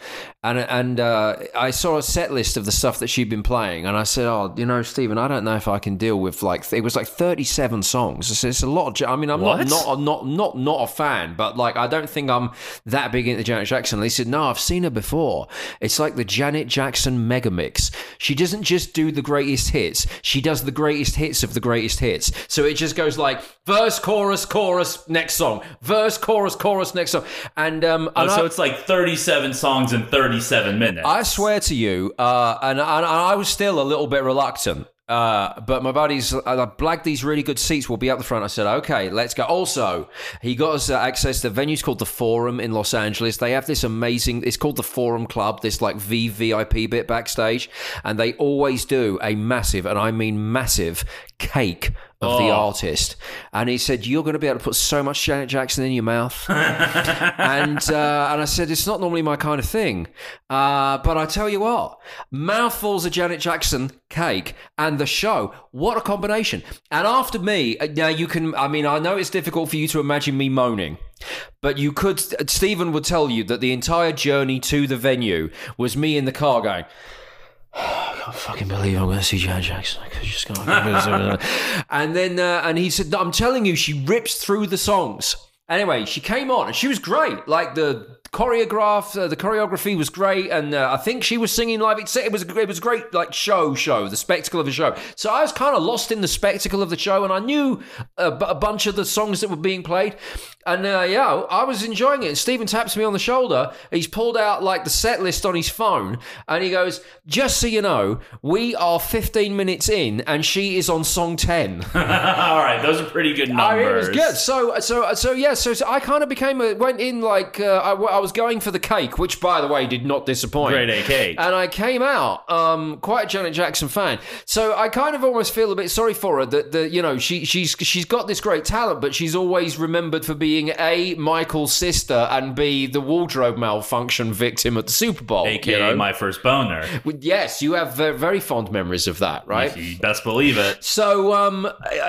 and and uh, I saw a set list of the stuff that she'd been playing and I said, "Oh, you know, Stephen, I don't know if I can deal with like it was like thirty-seven songs. It's, it's a lot. Of, I mean, I'm What? not not not not not a fan, but like I don't think I'm that big into Janet Jackson." They said, "No, I've seen her before. It's like the Janet Jackson mega mix. She doesn't just do the greatest hits; she does the greatest hits of the greatest hits. So it just goes like verse, chorus, chorus, next song, verse, chorus, chorus, next song, and um, Oh, and I- so it's like 37 songs in 37 minutes. I swear to you, uh, and, and I was still a little bit reluctant. Uh, but my buddies, I blagged these really good seats. We'll be up the front. I said, okay, let's go. Also, he got us uh, access to the venue's called the Forum in Los Angeles. They have this amazing, it's called the Forum Club, this like VVIP bit backstage. And they always do a massive, and I mean massive, cake of the Oh. artist. And he said, you're going to be able to put so much Janet Jackson in your mouth and uh, and I said it's not normally my kind of thing, uh, but I tell you what, mouthfuls of Janet Jackson cake and the show, what a combination! And after me, uh, now you can. I mean, I know it's difficult for you to imagine me moaning. But you could, Stephen would tell you that the entire journey to the venue was me in the car going, I can't fucking believe I'm going to see Janet Jackson. I just go. and then, uh, and he said, I'm telling you, she rips through the songs. Anyway, she came on and she was great. Like the choreograph, uh, the choreography was great, and uh, I think she was singing live. It, it was it was great like show, show the spectacle of a show. So I was kind of lost in the spectacle of the show, and I knew a, a bunch of the songs that were being played, and uh, yeah, I was enjoying it. And Stephen taps me on the shoulder. He's pulled out like the set list on his phone, and he goes, "Just so you know, we are 15 minutes in, and she is on song 10." All right, those are pretty good numbers. I mean, it was good. So, so, so, yeah. So, so I kind of became a went in like uh, I, I was going for the cake, which, by the way, did not disappoint. Grade A cake. And I came out um, quite a Janet Jackson fan. So I kind of almost feel a bit sorry for her that the you know she she's she's got this great talent, but she's always remembered for being a Michael's sister and b the wardrobe malfunction victim at the Super Bowl. AKA you know? my first boner. Yes, you have very, fond memories of that, right? You best believe it. So um,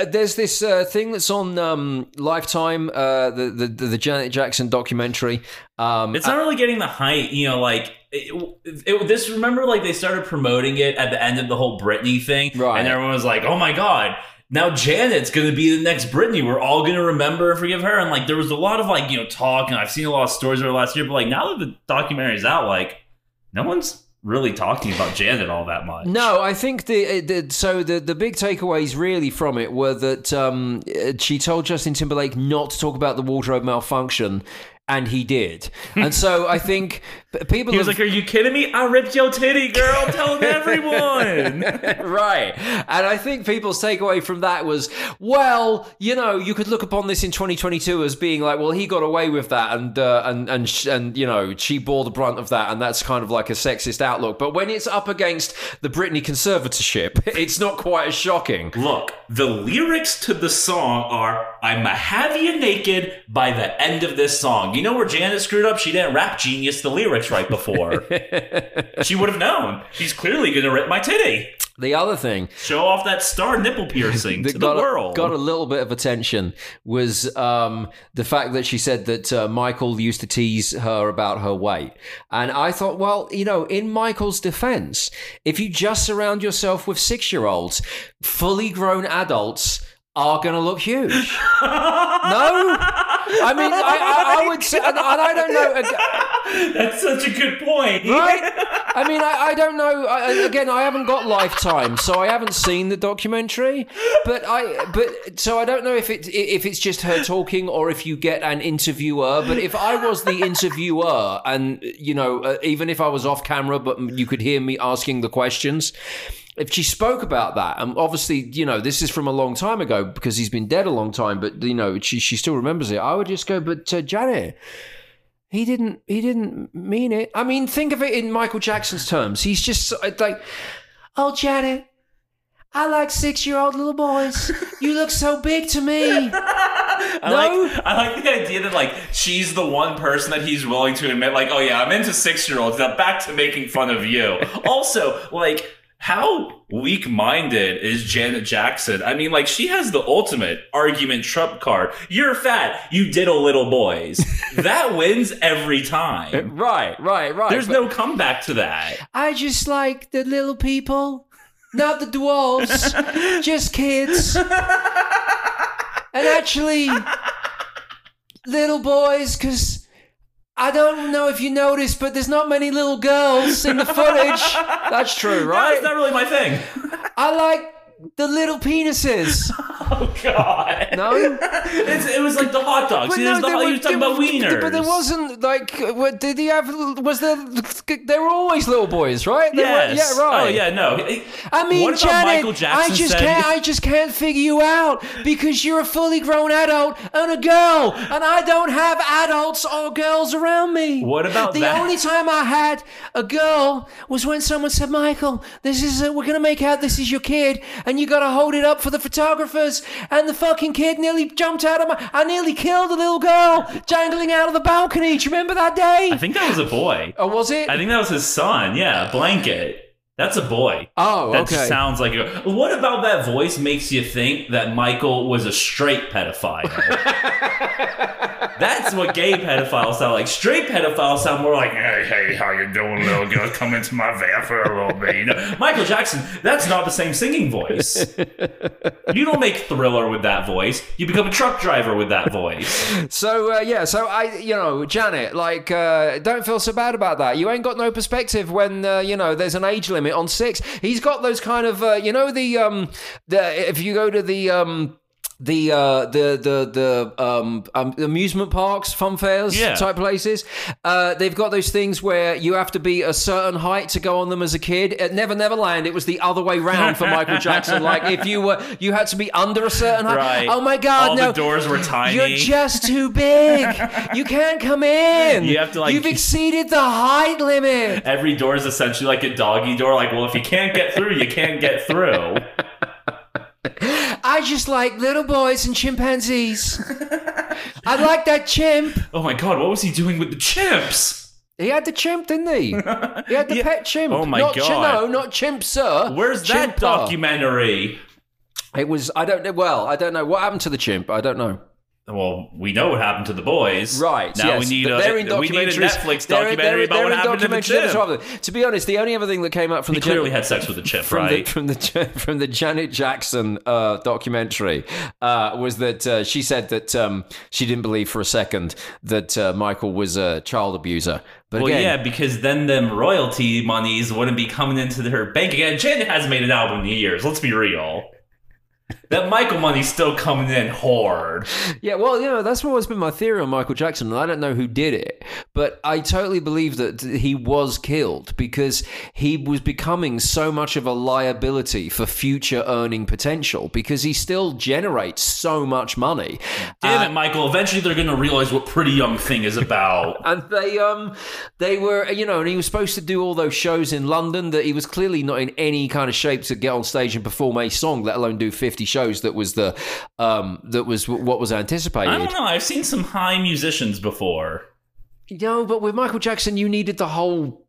there's this uh, thing that's on um, Lifetime, uh, the, the the Janet Jackson documentary. Um, It's not really getting the hype, you know, like it, it, this. Remember, like they started promoting it at the end of the whole Britney thing, Right. And everyone was like, "Oh my god." Now Janet's gonna be the next Britney. We're all gonna remember and forgive her. And like, there was a lot of like, you know, talk, and I've seen a lot of stories over the last year. But like, now that the documentary's out, like, no one's really talking about Janet all that much. No, I think the, the so the the big takeaways really from it were that um, uh, she told Justin Timberlake not to talk about the wardrobe malfunction, and he did. And so I think people He was have- like, "Are you kidding me? I ripped your titty, girl. Tell everyone." right. And I think people's takeaway from that was, well, you know, you could look upon this in 2022 as being like, well, he got away with that, and uh, and and sh- and you know, she bore the brunt of that, and that's kind of like a sexist outlook. But when it's up against the Britney conservatorship, it's not quite as shocking. Look, the lyrics to the song are I'ma have you naked by the end of this song. You know where Janet screwed up? She didn't rap genius the lyrics right before. she would have known. She's clearly gonna rip my titty. The other thing Show off that star nipple piercing to the world. got a little bit of attention was um, the fact that she said that uh, Michael used to tease her about her weight. And I thought, well, you know, in Michael's defense, if you just surround yourself with six year olds, fully grown adults are going to look huge. no? I mean, I, I, I would say, and I don't know. That's such a good point. right? I mean, I, I don't know. I, again, I haven't got Lifetime, so I haven't seen the documentary. But I, but so I don't know if it if it's just her talking or if you get an interviewer. But if I was the interviewer, and you know, uh, even if I was off camera, but you could hear me asking the questions. If she spoke about that, and obviously, you know, this is from a long time ago because he's been dead a long time, but you know, she she still remembers it. I would just go, but uh, Janet, he didn't he didn't mean it i mean think of it in michael jackson's terms he's just like oh janet i like six year old little boys you look so big to me I No. like I like the idea that like she's the one person that he's willing to admit, like, oh yeah, I'm into six year olds. Now back to making fun of you. also, like, how weak minded is Janet Jackson? I mean, like, she has the ultimate argument trump card. You're fat, you diddle little boys. that wins every time. right right right There's no comeback to that. i just like the little people not the dwarves just kids and actually little boys because I don't know if you noticed, but there's not many little girls in the footage. That's true, No, right? it's not really my thing. I like the little penises. Oh god. No? It's, it was like the hot dogs. But He no, the, there he were- talking about were- wieners. But there wasn't like, what, did he have? Was there? They were always little boys, right? They were- yeah, right. Oh yeah, no. I mean, Janet, Michael Jackson I just said- can't. I just can't figure you out because you're a fully grown adult and a girl, and I don't have adults or girls around me. What about the that? only time I had a girl was when someone said, "Michael, this is a, we're gonna make out this is your kid, and you gotta hold it up for the photographers." And the fucking kid nearly jumped out of my. I nearly killed a little girl jangling out of the balcony. Do you remember that day? I think that was a boy. oh, was it? I think that was his son. Yeah, blanket. That's a boy. oh, That okay. sounds like a. What about that voice makes you think that Michael was a straight pedophile? That's what gay pedophiles sound like. Straight pedophiles sound more like, "Hey, hey, how you doing, little girl? Come into my van for a little bit." You know, Michael Jackson. That's not the same singing voice. You don't make Thriller with that voice. You become a truck driver with that voice. So uh, yeah, so I, you know, Janet, like, uh, don't feel so bad about that. You ain't got no perspective when uh, you know there's an age limit on six. He's got those kind of, uh, you know, the um, the if you go to the um. The uh the the the um, um amusement parks, fun fairs Yeah. type places, uh, they've got those things where you have to be a certain height to go on them as a kid. At Never Neverland, it was the other way round for Michael Jackson. Like if you were, you had to be under a certain height. Right. Oh my God! All no, the doors were tiny. you're just too big. You can't come in. You have to, like- You've exceeded the height limit. Every door is essentially like a doggy door. Like, well, if you can't get through, you can't get through. I just like little boys and chimpanzees. I like that chimp. Oh my god, what was he doing with the chimps? He had the chimp, didn't he? He had the Yeah. pet chimp. Oh my not chi- God. no, not chimp, sir. Where's that documentary? It was. I don't know. Well, I don't know what happened to the chimp. I don't know. Well, we know what happened to the boys. Right. now yes. we need a we need a. Netflix They're- documentary they're- about they're what happened to the documentaries as chimp. well. To be honest, the only other thing that came out from He the Jan- clearly had sex with a chimp, from right? the from the from the Janet Jackson uh, documentary uh, was that uh, she said that um, she didn't believe for a second that uh, Michael was a child abuser. But well, again, yeah, because then them royalty monies wouldn't be coming into her bank again. Janet hasn't made an album in years. Let's be real. That Michael money's still coming in hard. Yeah, well, you know, that's always been my theory on Michael Jackson, and I don't know who did it, but I totally believe that he was killed because he was becoming so much of a liability for future earning potential because he still generates so much money. Damn Uh, it, Michael. Eventually they're going to realize what Pretty Young Thing is about. And they um they were you know, and he was supposed to do all those shows in London that he was clearly not in any kind of shape to get on stage and perform a song, let alone do fifty shows that was the um that was what was anticipated. I don't know. I've seen some high musicians before. No, but with Michael Jackson, you needed the whole.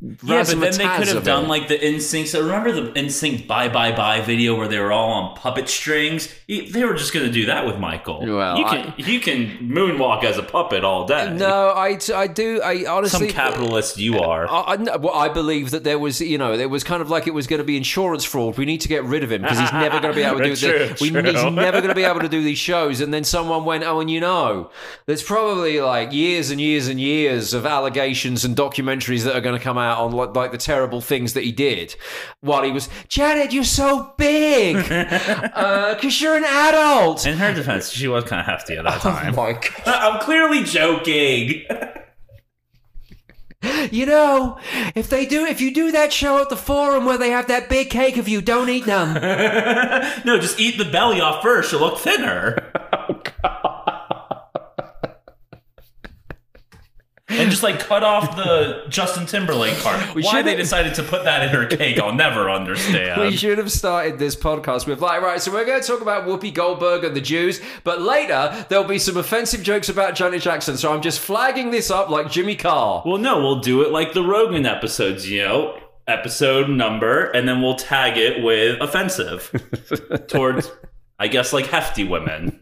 Yeah, but then they could have done like the NSYNC. So remember the NSYNC "Bye Bye Bye" video where they were all on puppet strings? They were just going to do that with Michael. Well, you can you can moonwalk as a puppet all day. No, I, I do. I honestly, some honestly. capitalist you are. I, I, well, I believe that there was, you know, there was kind of like it was going to be insurance fraud. We need to get rid of him because he's never going to be able to do True, this. We, he's never going to be able to do these shows. And then someone went, oh, and you know, there's probably like years and years and years of allegations and documentaries that are going to come out on like, like the terrible things that he did while he was Janet, you're so big uh, because you're an adult. In her defense, she was kind of hefty at that Oh time. my god! I'm clearly joking. You know, if they do, if you do that show at the forum where they have that big cake of you, don't eat none. no, just eat the belly off first. You'll look thinner. Oh, And just like cut off the Justin Timberlake part. Why they decided to put that in her cake, I'll never understand. We should have started this podcast with like, right, so we're going to talk about Whoopi Goldberg and the Jews, but later there'll be some offensive jokes about Janet Jackson. So I'm just flagging this up like Jimmy Carr. Well, no, we'll do it like the Rogan episodes, you know, episode number, and then we'll tag it with offensive towards, I guess, like hefty women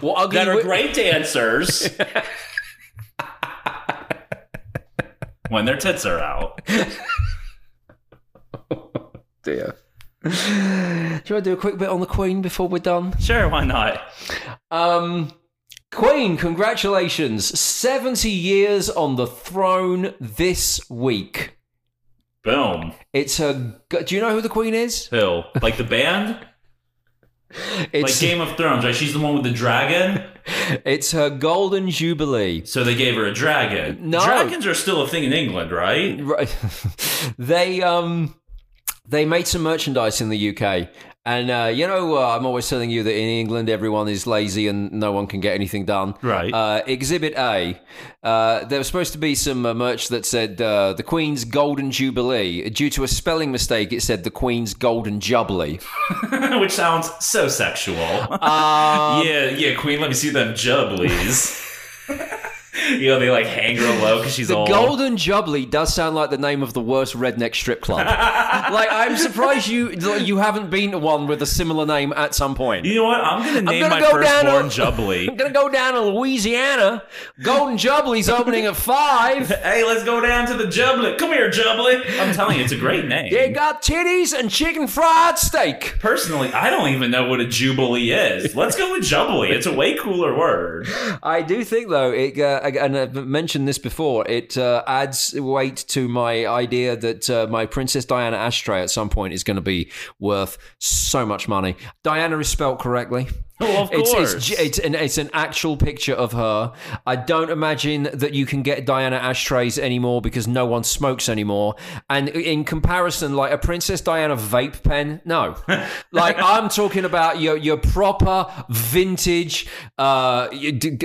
Well, ugly that are wi- great dancers when their tits are out. dear. Do you want to do a quick bit on the Queen before we're done? Sure, why not? Um, Queen, congratulations. 70 years on the throne this week. Boom. It's her. Do you know who the Queen is? Who? Like the band? Like Game of Thrones, right? She's the one with the dragon. it's her golden jubilee. So they gave her a dragon. No. Dragons are still a thing in England, right? Right. they um they made some merchandise in the UK. And uh, you know, uh, I'm always telling you that in England everyone is lazy and no one can get anything done. Right. Uh, Exhibit A, uh, there was supposed to be some uh, merch that said uh, the Queen's Golden Jubilee. Due to a spelling mistake, it said the Queen's Golden Jubilee. Which sounds so sexual. Um, yeah, yeah, Queen, let me see them jubblies. you know, they like hang her low because she's The old. Golden Jubilee does sound like the name of the worst redneck strip club. like I'm surprised you you haven't been to one with a similar name at some point. You know what? I'm gonna name gonna my go firstborn to- Jubbly. I'm gonna go down to Louisiana. Golden Jubilee's opening at five. hey, let's go down to the Jubbly. Come here, Jubbly. I'm telling you, it's a great name. They got titties and chicken fried steak. Personally, I don't even know what a Jubilee is. Let's go with Jubbly. It's a way cooler word. I do think though, it, uh, and I've mentioned this before, it uh, adds weight to my idea that uh, my Princess Diana ashtray at some point is going to be worth so much money. Diana is spelt correctly. Oh, of It's, course. it's, it's, an, it's an actual picture of her. I don't imagine that you can get Diana ashtrays anymore because no one smokes anymore. And in comparison, like a Princess Diana vape pen, no. like I'm talking about your your proper vintage, uh,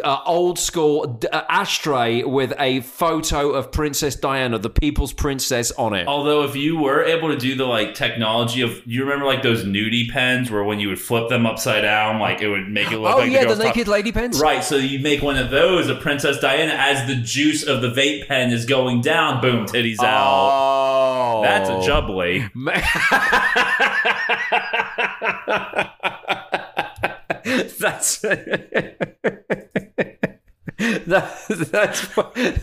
uh, old school d- uh, ashtray with a photo of Princess Diana, the People's Princess, on it. Although, if you were able to do the like technology of, you remember like those nudie pens where when you would flip them upside down, like it would make it look Oh, like yeah, the girl's top- naked lady pens. Right, so you make one of those a Princess Diana as the juice of the vape pen is going down. Boom, titties oh. out. Oh, That's a jubbly. that's that, that's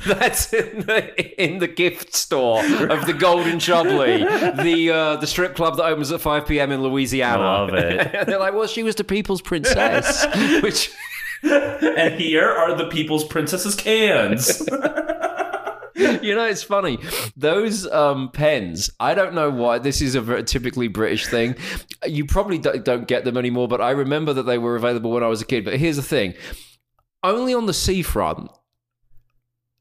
that's in the in the gift store of the Golden Jubilee, the uh, the strip club that opens at five p.m. in Louisiana. Love it. They're like, well, she was the people's princess, which And here are the people's princesses cans. you know, it's funny. Those um, pens, I don't know why. This is a very typically British thing. You probably don't get them anymore, but I remember that they were available when I was a kid. But here's the thing only on the seafront.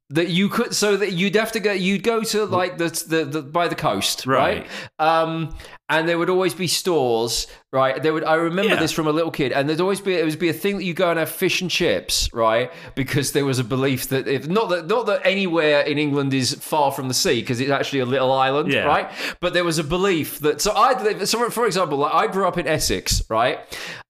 That you could, so that you'd have to go, you'd go to like the, the, the by the coast, right? Right. Um, and there would always be stores, right? There would, I remember Yeah. this from a little kid, and there'd always be, it would be a thing that you go and have fish and chips, right? Because there was a belief that if not that not that anywhere in England is far from the sea, because it's actually a little island, Yeah. right? But there was a belief that so I, so for example, like I grew up in Essex, right?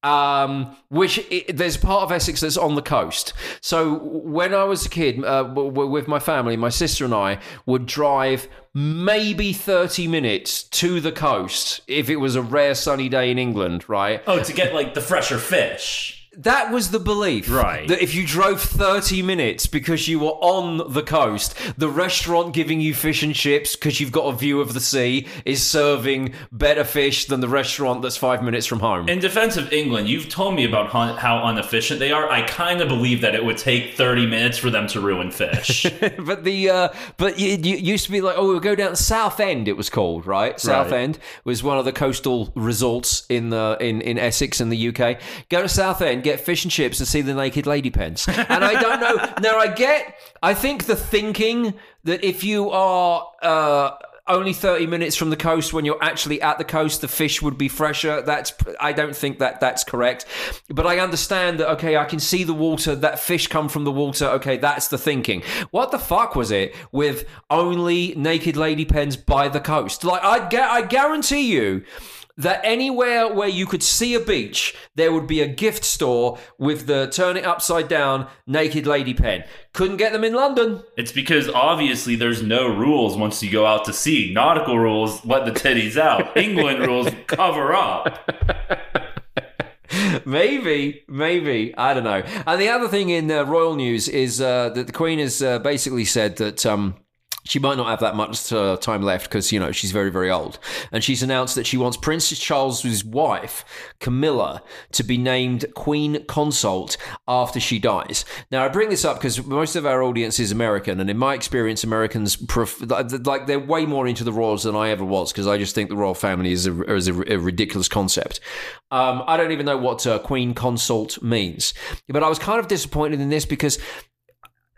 Um, which i there's part of Essex that's on the coast. So when I was a kid, uh, with my family, my sister and I would drive maybe 30 minutes to the coast if it was a rare sunny day in England, right? oh, to get like the fresher fish. That was the belief. Right. That if you drove 30 minutes because you were on the coast, the restaurant giving you fish and chips because you've got a view of the sea is serving better fish than the restaurant that's five minutes from home. In defense of England, you've told me about how, how inefficient they are. I kind of believe that it would take 30 minutes for them to ruin fish. but the uh, but you, you used to be like, oh, we'll go down Southend. It was called right. South Right. End was one of the coastal resorts in the in in Essex in the UK. Go to Southend, get fish and chips, and see the naked lady pens. And I don't know. now I get. I think the thinking that if you are. Uh, only 30 minutes from the coast when you're actually at the coast the fish would be fresher that's i don't think that that's correct but i understand that okay i can see the water that fish come from the water okay that's the thinking what the fuck was it with only naked lady pens by the coast like i i guarantee you that anywhere where you could see a beach, there would be a gift store with the turn it upside down naked lady pen. Couldn't get them in London. it's because obviously there's no rules once you go out to sea. Nautical rules let the titties out. England rules cover up. Maybe, maybe I don't know. And the other thing in uh, royal news is uh, that the Queen has uh, basically said that. Um, she might not have that much uh, time left because you know she's very very old. And she's announced that she wants princess charles's wife camilla to be named queen consort after she dies. Now i bring this up because most of our audience is american and in my experience americans pref- like they're way more into the royals than i ever was because i just think the royal family is a, is a, a ridiculous concept. Um, i don't even know what uh, queen consort means. But i was kind of disappointed in this because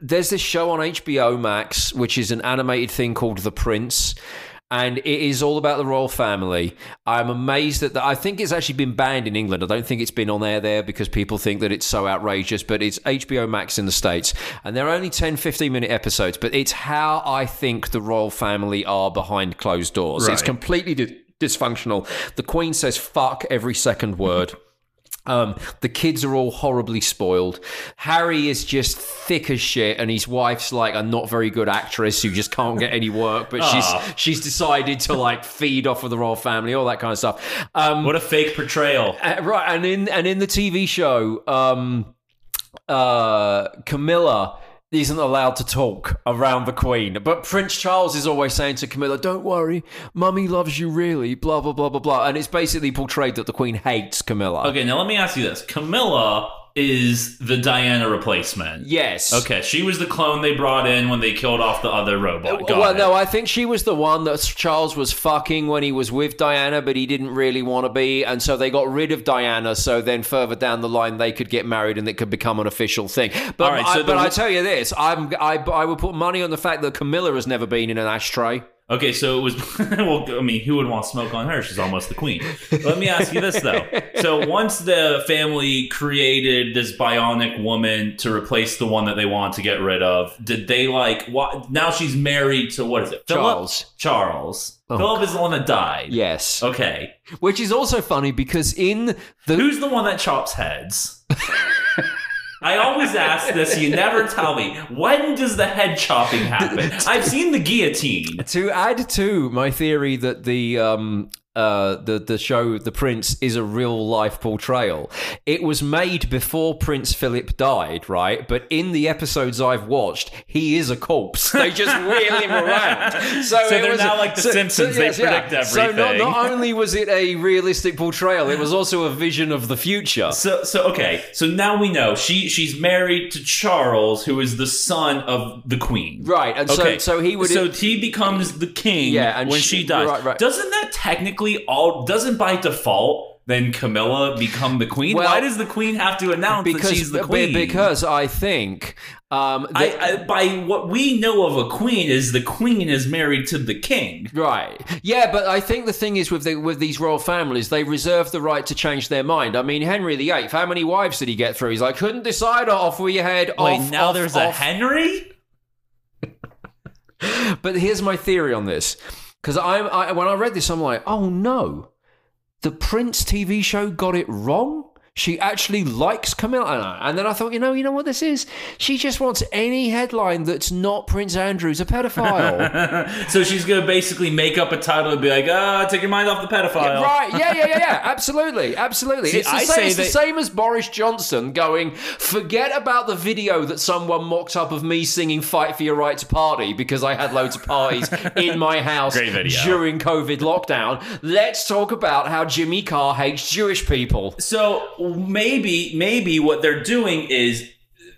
there's this show on HBO Max, which is an animated thing called The Prince. And it is all about the royal family. I'm amazed that the, I think it's actually been banned in England. I don't think it's been on air there because people think that it's so outrageous, but it's HBO Max in the States. And they're only 10, 15 minute episodes, but it's how I think the royal family are behind closed doors. It's completely dysfunctional. The Queen says fuck every second word. Um, the kids are all horribly spoiled. Harry is just thick as shit, and his wife's like a not very good actress who just can't get any work. But she's she's decided to like feed off of the royal family, all that kind of stuff. Um, What a fake portrayal. uh, right, and in and in the TV show, um, uh, Camilla isn't allowed to talk around the Queen, but Prince Charles is always saying to Camilla, "Don't worry, Mummy loves you really." Blah blah blah blah blah, and it's basically portrayed that the Queen hates Camilla. Okay, now let me ask you this. Camilla is the Diana replacement. Yes. Okay, she was the clone they brought in when they killed off the other robot. Got well, it. no, I think she was the one that Charles was fucking when he was with Diana, but he didn't really want to be, and so they got rid of Diana. So then further down the line, they could get married and it could become an official thing. But right, I, so the- but I tell you this, I'm I, I would put money on the fact that Camilla has never been in an ashtray. Okay, so it was. well, I mean, who would want smoke on her? She's almost the queen. Let me ask you this though. So once the family created this bionic woman to replace the one that they wanted to get rid of, did they like? What? Now she's married to what is it? Philip? Charles. Charles. Oh, Philip is the one that died. Yes, Okay. which is also funny because in the Who's the one that chops heads? I always ask this, you never tell me. When does the head chopping happen? I've seen the guillotine. to add to my theory that the um uh the the show The Prince is a real life portrayal. It was made before Prince Philip died, right? But in the episodes I've watched, he is a corpse. They just wheel him around. So, it they're was- now like The Simpsons, they predict everything. So not, not only was it a realistic portrayal, it was also a vision of the future. So so okay, so now we know she she's married to Charles, who is the son of the queen. Right, and so Okay, so he would so he becomes the king Yeah, and when she- she, dies. right, right. Doesn't that technically all doesn't by default then Camilla become the queen? Well, Why does the queen have to announce because that she's the queen? because I think um I, I, by what we know of a queen is the queen is married to the king. Right. Yeah, but I think the thing is with the, with these royal families, they reserve the right to change their mind. I mean, Henry VIII, how many wives did he get through? He's like, couldn't decide off with your head. Wait, off, now off, there's a. Henry? But here's my theory on this, because I'm I, when I read this, I'm like, oh no, the Prince TV show got it wrong. She actually likes Camilla. And then I thought, you know, you know what this is? She just wants any headline that's not Prince Andrew's a pedophile. So she's gonna basically make up a title and be like, "Ah, take your mind off the pedophile." right? Yeah, yeah, yeah, yeah. Absolutely, absolutely. See, it's the, same, it's the same as Boris Johnson going, forget about the video that someone mocked up of me singing "Fight for Your Right to Party" because I had loads of parties in my house during COVID lockdown. Let's talk about how Jimmy Carr hates Jewish people. So maybe, maybe what they're doing is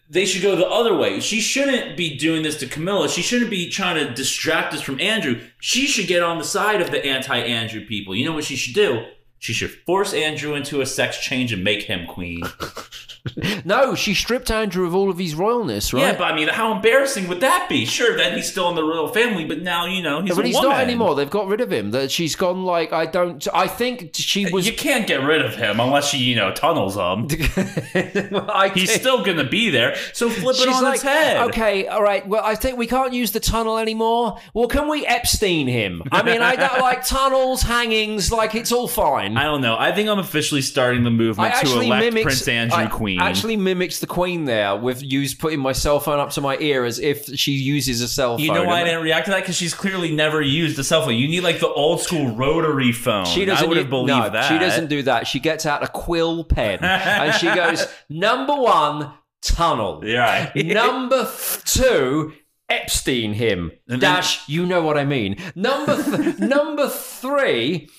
they should go the other way. She shouldn't be doing this to Camilla. She shouldn't be trying to distract us from Andrew. She should get on the side of the anti-Andrew people. You know what she should do? She should force Andrew into a sex change and make him queen. No, she stripped Andrew of all of his royalness, right? Yeah, but I mean, how embarrassing would that be? Sure, then he's still in the royal family, but now you know he's but a he's woman. not anymore. They've got rid of him. That she's gone like I don't. I think she uh, was. you can't get rid of him unless she, you know, tunnels him. I He's still gonna be there. So flip it on like, its head. okay, all right. Well, I think we can't use the tunnel anymore. Well, can we Epstein him? I mean, I don't like tunnels, hangings. Like it's all fine. I don't know. I think I'm officially starting the movement to elect mimics Prince Andrew I Queen. Actually, mimics the Queen there with use putting my cell phone up to my ear as if she uses a cell phone. you know why I didn't react to that? Because she's clearly never used a cell phone. You need like the old school rotary phone. She doesn't I would have believed no, that. She doesn't do that. She gets out a quill pen and she goes, number one, tunnel. Yeah. Number two, Epstein him. Dash, you know what I mean. Number th- number three,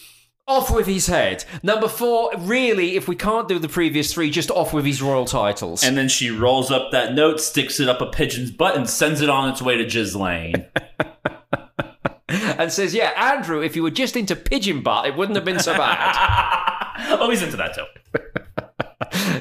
off with his head. Number four, really, if we can't do the previous three, just off with his royal titles. And then she rolls up that note, sticks it up a pigeon's butt, and sends it on its way to Jizz Lane. and says, "Yeah, Andrew, if you were just into pigeon butt, it wouldn't have been so bad." oh, he's into that too.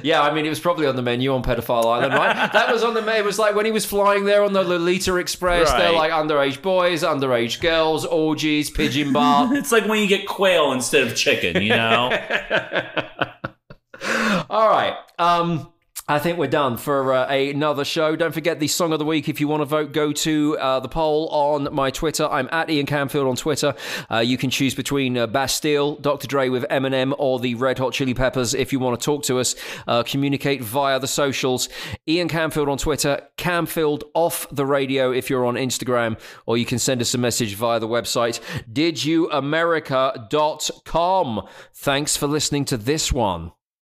Yeah, I mean, it was probably on the menu on Pedophile Island, right? that was on the menu. It was like when he was flying there on the Lolita Express. They're like underage boys, underage girls, orgies, pigeon butt. It's like when you get quail instead of chicken, you know? All right. Um, I think we're done for uh, another show. Don't forget the song of the week. If you want to vote, go to uh, the poll on my Twitter. I'm at Ian Camfield on Twitter. Uh, you can choose between uh, Bastille, Dr. Dre with Eminem, or the Red Hot Chili Peppers. If you want to talk to us, uh, communicate via the socials. Ian Camfield on Twitter, Camfield off the radio if you're on Instagram, or you can send us a message via the website didyouamerica.com. Thanks for listening to this one.